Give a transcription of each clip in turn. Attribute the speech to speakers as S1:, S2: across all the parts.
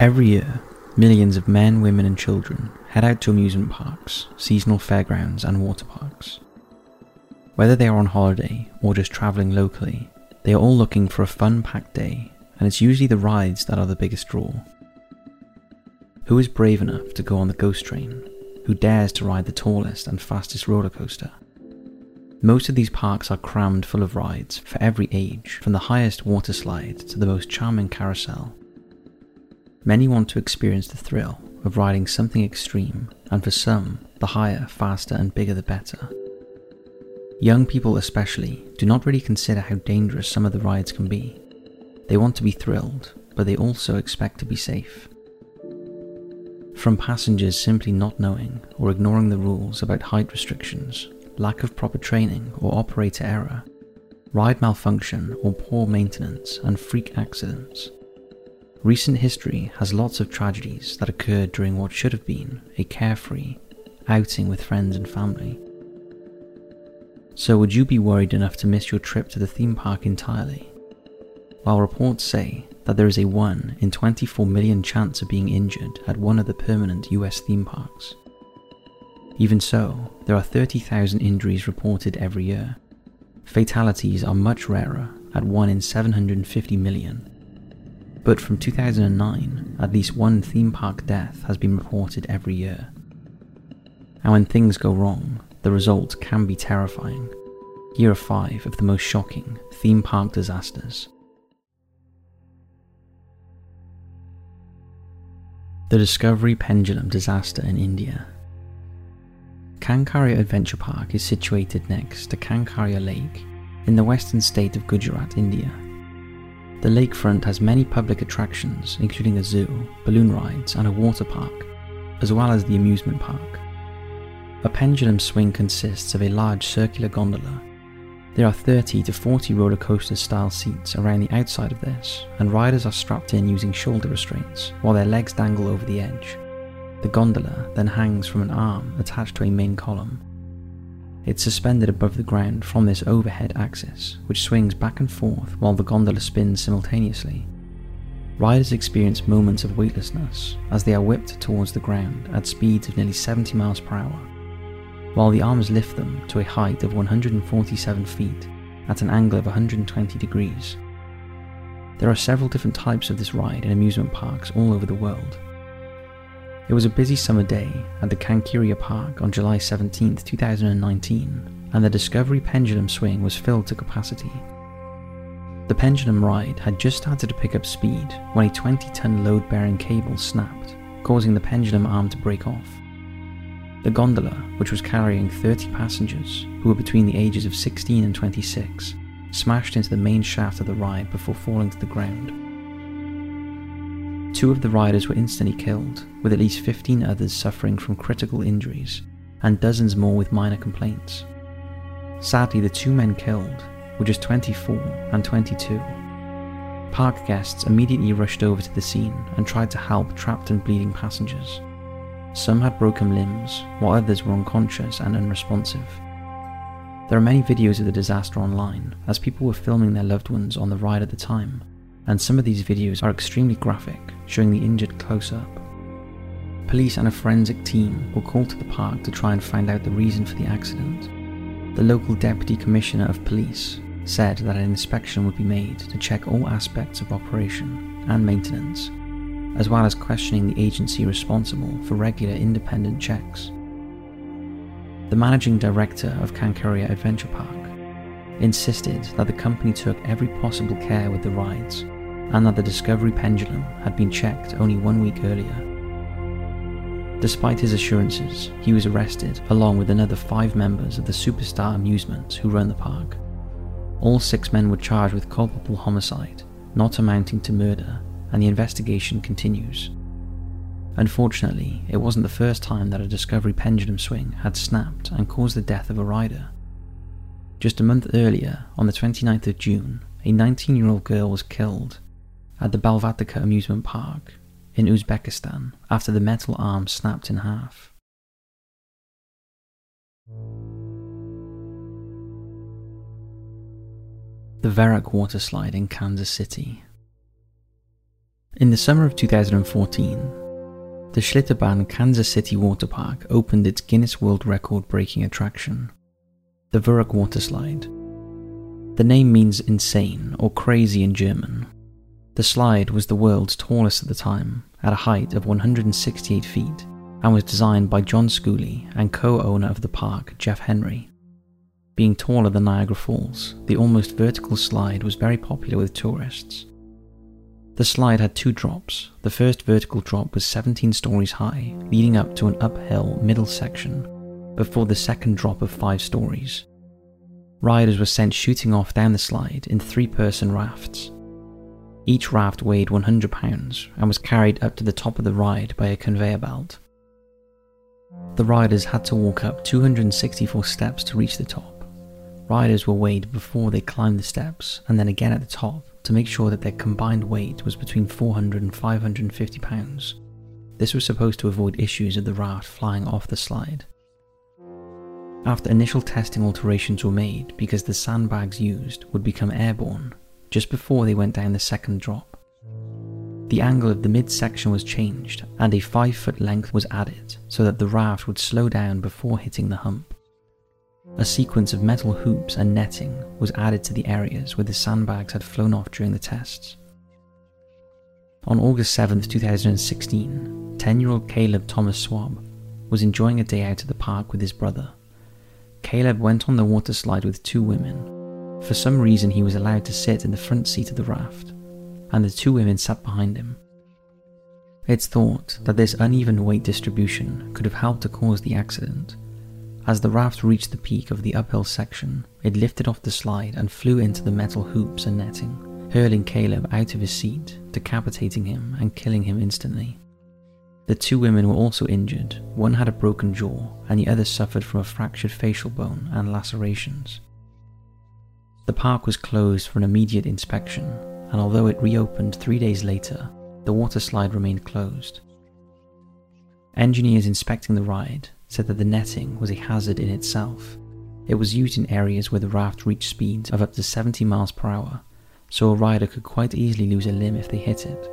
S1: Every year, millions of men, women, and children head out to amusement parks, seasonal fairgrounds, and water parks. Whether they are on holiday or just travelling locally, they are all looking for a fun packed day, and it's usually the rides that are the biggest draw. Who is brave enough to go on the ghost train? Who dares to ride the tallest and fastest roller coaster? Most of these parks are crammed full of rides for every age, from the highest water slide to the most charming carousel. Many want to experience the thrill of riding something extreme, and for some, the higher, faster, and bigger the better. Young people, especially, do not really consider how dangerous some of the rides can be. They want to be thrilled, but they also expect to be safe. From passengers simply not knowing or ignoring the rules about height restrictions lack of proper training or operator error, ride malfunction or poor maintenance, and freak accidents. Recent history has lots of tragedies that occurred during what should have been a carefree outing with friends and family. So, would you be worried enough to miss your trip to the theme park entirely? While reports say that there is a 1 in 24 million chance of being injured at one of the permanent US theme parks, even so, there are 30,000 injuries reported every year. Fatalities are much rarer, at 1 in 750 million. But from 2009, at least one theme park death has been reported every year. And when things go wrong, the result can be terrifying. Are five of the most shocking theme park disasters. The Discovery Pendulum Disaster in India. Kankaria Adventure Park is situated next to Kankaria Lake in the western state of Gujarat, India. The lakefront has many public attractions, including a zoo, balloon rides, and a water park, as well as the amusement park. A pendulum swing consists of a large circular gondola. There are 30 to 40 roller coaster style seats around the outside of this, and riders are strapped in using shoulder restraints while their legs dangle over the edge. The gondola then hangs from an arm attached to a main column. It's suspended above the ground from this overhead axis, which swings back and forth while the gondola spins simultaneously. Riders experience moments of weightlessness as they are whipped towards the ground at speeds of nearly 70 miles per hour, while the arms lift them to a height of 147 feet at an angle of 120 degrees. There are several different types of this ride in amusement parks all over the world, it was a busy summer day at the Kankaria Park on July 17, 2019, and the Discovery Pendulum Swing was filled to capacity. The pendulum ride had just started to pick up speed when a 20 ton load bearing cable snapped, causing the pendulum arm to break off. The gondola, which was carrying 30 passengers who were between the ages of 16 and 26, smashed into the main shaft of the ride before falling to the ground. Two of the riders were instantly killed, with at least 15 others suffering from critical injuries, and dozens more with minor complaints. Sadly, the two men killed were just 24 and 22. Park guests immediately rushed over to the scene and tried to help trapped and bleeding passengers. Some had broken limbs, while others were unconscious and unresponsive. There are many videos of the disaster online, as people were filming their loved ones on the ride at the time, and some of these videos are extremely graphic, showing the injured close up. Police and a forensic team were called to the park to try and find out the reason for the accident. The local deputy commissioner of police said that an inspection would be made to check all aspects of operation and maintenance, as well as questioning the agency responsible for regular independent checks. The managing director of Kankaria Adventure Park insisted that the company took every possible care with the rides and that the Discovery pendulum had been checked only one week earlier. Despite his assurances, he was arrested along with another five members of the Superstar Amusements who run the park. All six men were charged with culpable homicide, not amounting to murder, and the investigation continues. Unfortunately, it wasn't the first time that a Discovery pendulum swing had snapped and caused the death of a rider. Just a month earlier, on the 29th of June, a 19 year old girl was killed at the Balvatika amusement park in Uzbekistan after the metal arm snapped in half. The Verrückt water slide in Kansas City. In the summer of 2014, the Schlitterbahn Kansas City Water Park opened its Guinness World Record breaking attraction, the Verrückt Water Slide. The name means insane or crazy in German. The slide was the world's tallest at the time, at a height of 168 feet, and was designed by John Schooley and co owner of the park, Jeff Henry. Being taller than Niagara Falls, the almost vertical slide was very popular with tourists. The slide had two drops. The first vertical drop was 17 stories high, leading up to an uphill middle section, before the second drop of 5 stories. Riders were sent shooting off down the slide in three person rafts. Each raft weighed 100 pounds and was carried up to the top of the ride by a conveyor belt. The riders had to walk up 264 steps to reach the top. Riders were weighed before they climbed the steps and then again at the top to make sure that their combined weight was between 400 and 550 pounds. This was supposed to avoid issues of the raft flying off the slide. After initial testing alterations were made because the sandbags used would become airborne just before they went down the second drop. The angle of the midsection was changed and a 5 foot length was added so that the raft would slow down before hitting the hump. A sequence of metal hoops and netting was added to the areas where the sandbags had flown off during the tests. On August 7, 2016, 10 year old Caleb Thomas Schwab was enjoying a day out at the park with his brother. Caleb went on the water slide with two women. For some reason, he was allowed to sit in the front seat of the raft, and the two women sat behind him. It's thought that this uneven weight distribution could have helped to cause the accident as the raft reached the peak of the uphill section, it lifted off the slide and flew into the metal hoops and netting, hurling Caleb out of his seat, decapitating him and killing him instantly. The two women were also injured. One had a broken jaw, and the other suffered from a fractured facial bone and lacerations. The park was closed for an immediate inspection, and although it reopened three days later, the water slide remained closed. Engineers inspecting the ride said that the netting was a hazard in itself. It was used in areas where the raft reached speeds of up to 70 miles per hour, so a rider could quite easily lose a limb if they hit it.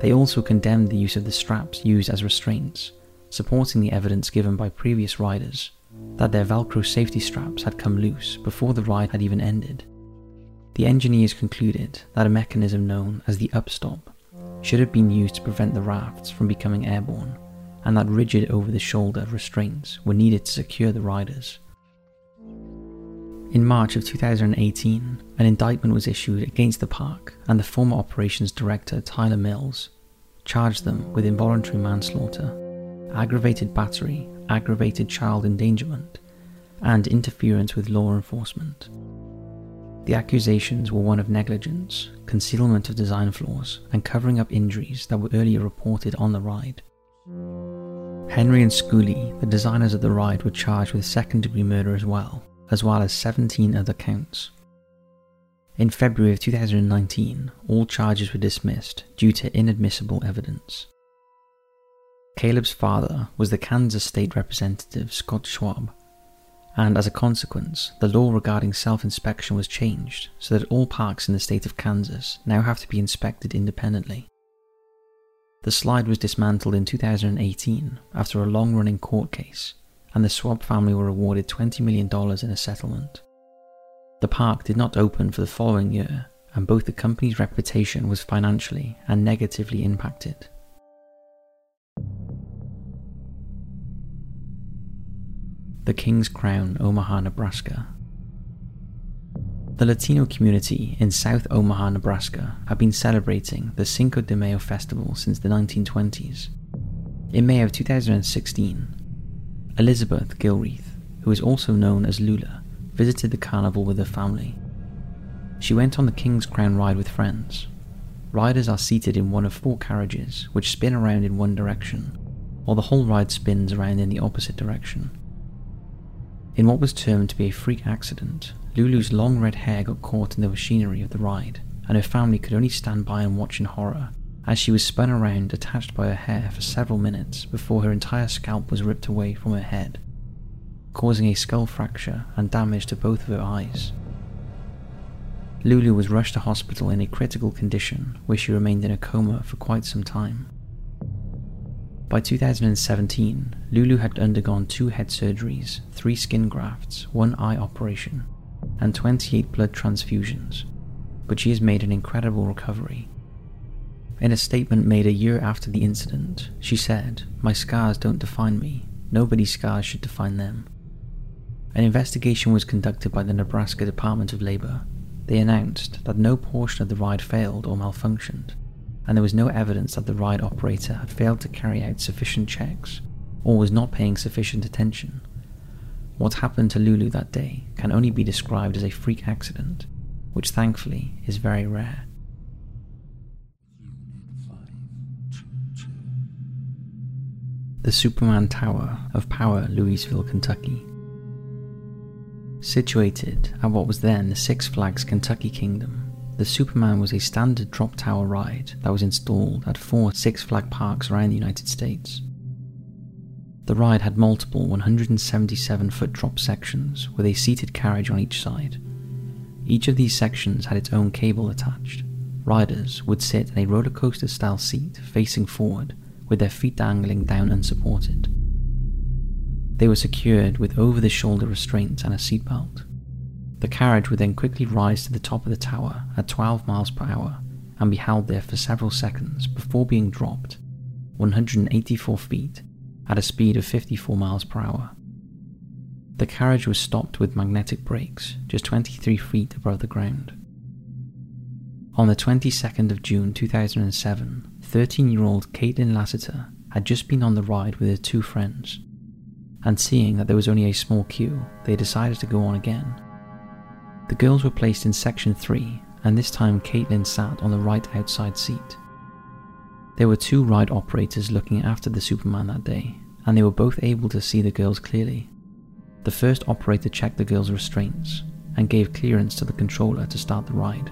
S1: They also condemned the use of the straps used as restraints, supporting the evidence given by previous riders that their Velcro safety straps had come loose before the ride had even ended. The engineers concluded that a mechanism known as the upstop should have been used to prevent the rafts from becoming airborne and that rigid over the shoulder restraints were needed to secure the riders. In March of 2018, an indictment was issued against the park and the former operations director Tyler Miles charged them with involuntary manslaughter, aggravated battery, aggravated child endangerment, and interference with law enforcement. The accusations were one of negligence, concealment of design flaws, and covering up injuries that were earlier reported on the ride. Henry and Schooley, the designers of the ride, were charged with second degree murder as well, as well as 17 other counts. In February of 2019, all charges were dismissed due to inadmissible evidence. Caleb's father was the Kansas State Representative Scott Schwab, and as a consequence, the law regarding self inspection was changed so that all parks in the state of Kansas now have to be inspected independently. The slide was dismantled in 2018 after a long running court case, and the Schwab family were awarded $20 million in a settlement. The park did not open for the following year, and both the company's reputation was financially and negatively impacted. The King's Crown, Omaha, Nebraska the Latino community in South Omaha, Nebraska, have been celebrating the Cinco de Mayo festival since the 1920s. In May of 2016, Elizabeth Gilreath, who is also known as Lulu, visited the carnival with her family. She went on the King's Crown ride with friends. Riders are seated in one of four carriages, which spin around in one direction, while the whole ride spins around in the opposite direction. In what was termed to be a freak accident, Lulu's long red hair got caught in the machinery of the ride, and her family could only stand by and watch in horror as she was spun around attached by her hair for several minutes before her entire scalp was ripped away from her head, causing a skull fracture and damage to both of her eyes. Lulu was rushed to hospital in a critical condition where she remained in a coma for quite some time. By 2017, Lulu had undergone two head surgeries, three skin grafts, one eye operation, and 28 blood transfusions, but she has made an incredible recovery. In a statement made a year after the incident, she said, My scars don't define me, nobody's scars should define them. An investigation was conducted by the Nebraska Department of Labor. They announced that no portion of the ride failed or malfunctioned, and there was no evidence that the ride operator had failed to carry out sufficient checks or was not paying sufficient attention. What happened to Lulu that day can only be described as a freak accident, which thankfully is very rare. The Superman Tower of Power, Louisville, Kentucky. Situated at what was then the Six Flags Kentucky Kingdom, the Superman was a standard drop tower ride that was installed at four Six Flag parks around the United States. The ride had multiple 177 foot drop sections with a seated carriage on each side. Each of these sections had its own cable attached. Riders would sit in a roller coaster style seat facing forward with their feet dangling down unsupported. They were secured with over the shoulder restraints and a seatbelt. The carriage would then quickly rise to the top of the tower at 12 miles per hour and be held there for several seconds before being dropped 184 feet at a speed of 54 miles per hour. The carriage was stopped with magnetic brakes just 23 feet above the ground. On the 22nd of June 2007, 13 year old Caitlin Lassiter had just been on the ride with her two friends, and seeing that there was only a small queue, they decided to go on again. The girls were placed in section 3, and this time Caitlin sat on the right outside seat. There were two ride operators looking after the Superman that day, and they were both able to see the girls clearly. The first operator checked the girls' restraints and gave clearance to the controller to start the ride.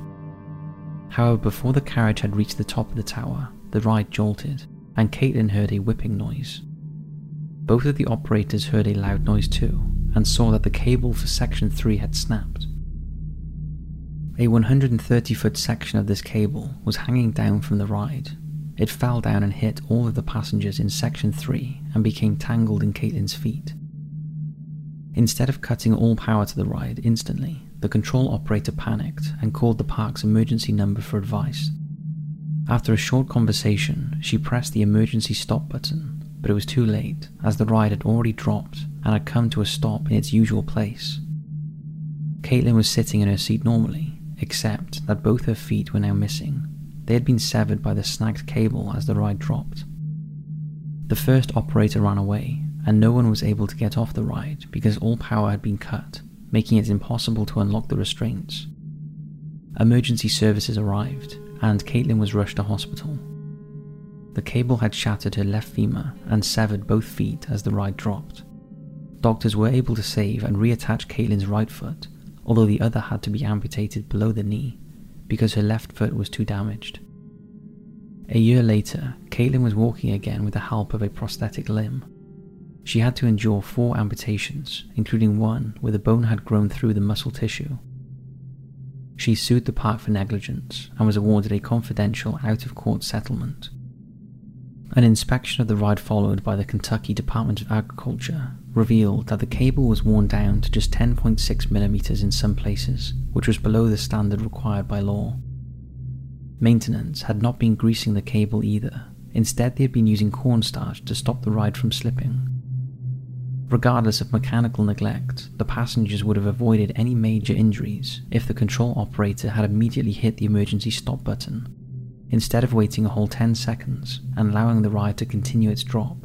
S1: However, before the carriage had reached the top of the tower, the ride jolted, and Caitlin heard a whipping noise. Both of the operators heard a loud noise too, and saw that the cable for section 3 had snapped. A 130 foot section of this cable was hanging down from the ride it fell down and hit all of the passengers in section 3 and became tangled in Caitlin's feet. Instead of cutting all power to the ride instantly, the control operator panicked and called the park's emergency number for advice. After a short conversation, she pressed the emergency stop button, but it was too late as the ride had already dropped and had come to a stop in its usual place. Caitlin was sitting in her seat normally, except that both her feet were now missing they had been severed by the snagged cable as the ride dropped. The first operator ran away, and no one was able to get off the ride because all power had been cut, making it impossible to unlock the restraints. Emergency services arrived, and Caitlin was rushed to hospital. The cable had shattered her left femur and severed both feet as the ride dropped. Doctors were able to save and reattach Caitlin's right foot, although the other had to be amputated below the knee because her left foot was too damaged. A year later, Caitlin was walking again with the help of a prosthetic limb. She had to endure four amputations, including one where the bone had grown through the muscle tissue. She sued the park for negligence and was awarded a confidential out of court settlement. An inspection of the ride, followed by the Kentucky Department of Agriculture, revealed that the cable was worn down to just 10.6 millimeters in some places, which was below the standard required by law. Maintenance had not been greasing the cable either, instead, they had been using cornstarch to stop the ride from slipping. Regardless of mechanical neglect, the passengers would have avoided any major injuries if the control operator had immediately hit the emergency stop button instead of waiting a whole 10 seconds and allowing the ride to continue its drop.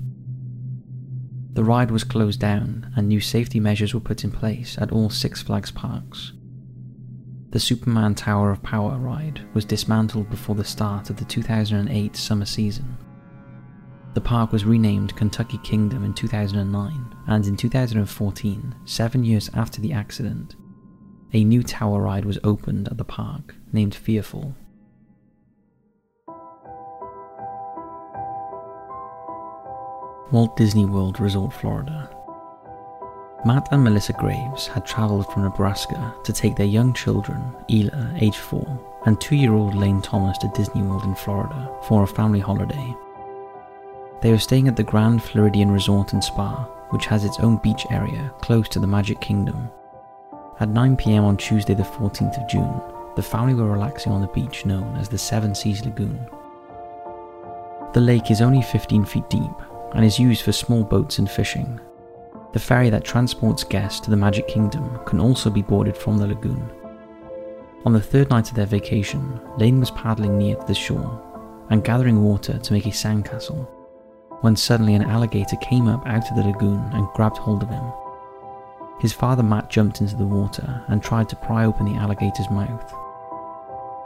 S1: The ride was closed down and new safety measures were put in place at all Six Flags parks. The Superman Tower of Power ride was dismantled before the start of the 2008 summer season. The park was renamed Kentucky Kingdom in 2009, and in 2014, seven years after the accident, a new tower ride was opened at the park named Fearfall. Walt Disney World Resort, Florida. Matt and Melissa Graves had travelled from Nebraska to take their young children, Ela, age 4, and two year old Lane Thomas to Disney World in Florida for a family holiday. They were staying at the Grand Floridian Resort and Spa, which has its own beach area close to the Magic Kingdom. At 9pm on Tuesday, the 14th of June, the family were relaxing on the beach known as the Seven Seas Lagoon. The lake is only 15 feet deep and is used for small boats and fishing, the ferry that transports guests to the Magic Kingdom can also be boarded from the lagoon. On the third night of their vacation, Lane was paddling near to the shore and gathering water to make a sandcastle when suddenly an alligator came up out of the lagoon and grabbed hold of him. His father Matt jumped into the water and tried to pry open the alligator's mouth.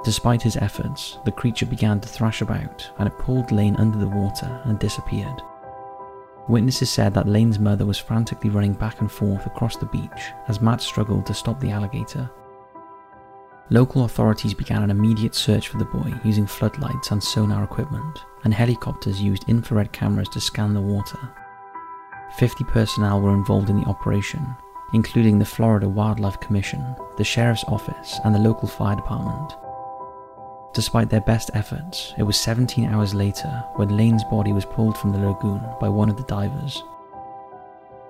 S1: Despite his efforts, the creature began to thrash about and it pulled Lane under the water and disappeared. Witnesses said that Lane's mother was frantically running back and forth across the beach as Matt struggled to stop the alligator. Local authorities began an immediate search for the boy using floodlights and sonar equipment, and helicopters used infrared cameras to scan the water. 50 personnel were involved in the operation, including the Florida Wildlife Commission, the Sheriff's Office, and the local fire department. Despite their best efforts, it was 17 hours later when Lane's body was pulled from the lagoon by one of the divers.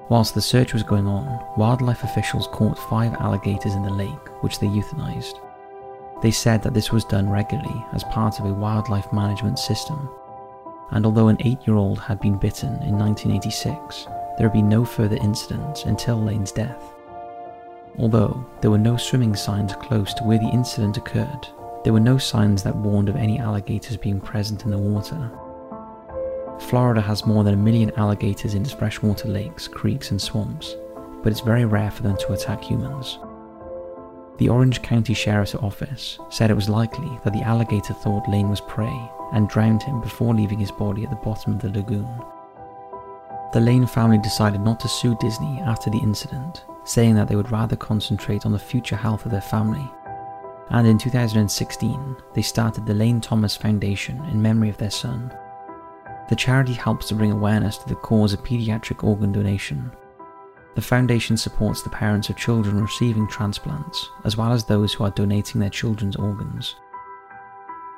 S1: Whilst the search was going on, wildlife officials caught five alligators in the lake, which they euthanized. They said that this was done regularly as part of a wildlife management system. And although an eight year old had been bitten in 1986, there had been no further incidents until Lane's death. Although there were no swimming signs close to where the incident occurred, there were no signs that warned of any alligators being present in the water. Florida has more than a million alligators in its freshwater lakes, creeks, and swamps, but it's very rare for them to attack humans. The Orange County Sheriff's Office said it was likely that the alligator thought Lane was prey and drowned him before leaving his body at the bottom of the lagoon. The Lane family decided not to sue Disney after the incident, saying that they would rather concentrate on the future health of their family and in 2016 they started the Lane Thomas Foundation in memory of their son. The charity helps to bring awareness to the cause of paediatric organ donation. The foundation supports the parents of children receiving transplants, as well as those who are donating their children's organs.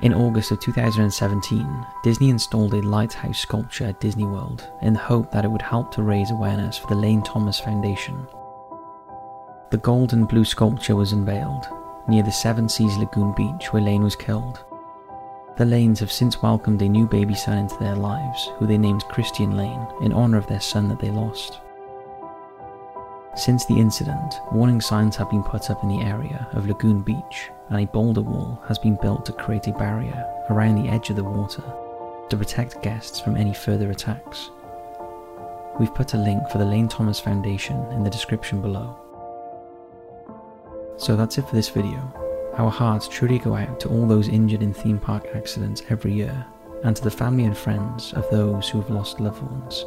S1: In August of 2017, Disney installed a lighthouse sculpture at Disney World in the hope that it would help to raise awareness for the Lane Thomas Foundation. The gold and blue sculpture was unveiled, near the Seven Seas Lagoon beach where Lane was killed. The Lanes have since welcomed a new baby son into their lives, who they named Christian Lane in honour of their son that they lost. Since the incident, warning signs have been put up in the area of Lagoon Beach, and a boulder wall has been built to create a barrier around the edge of the water to protect guests from any further attacks. We've put a link for the Lane Thomas Foundation in the description below. So that's it for this video. Our hearts truly go out to all those injured in theme park accidents every year, and to the family and friends of those who have lost loved ones.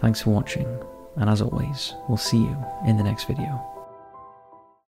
S1: Thanks for watching, and as always, we'll see you in the next video.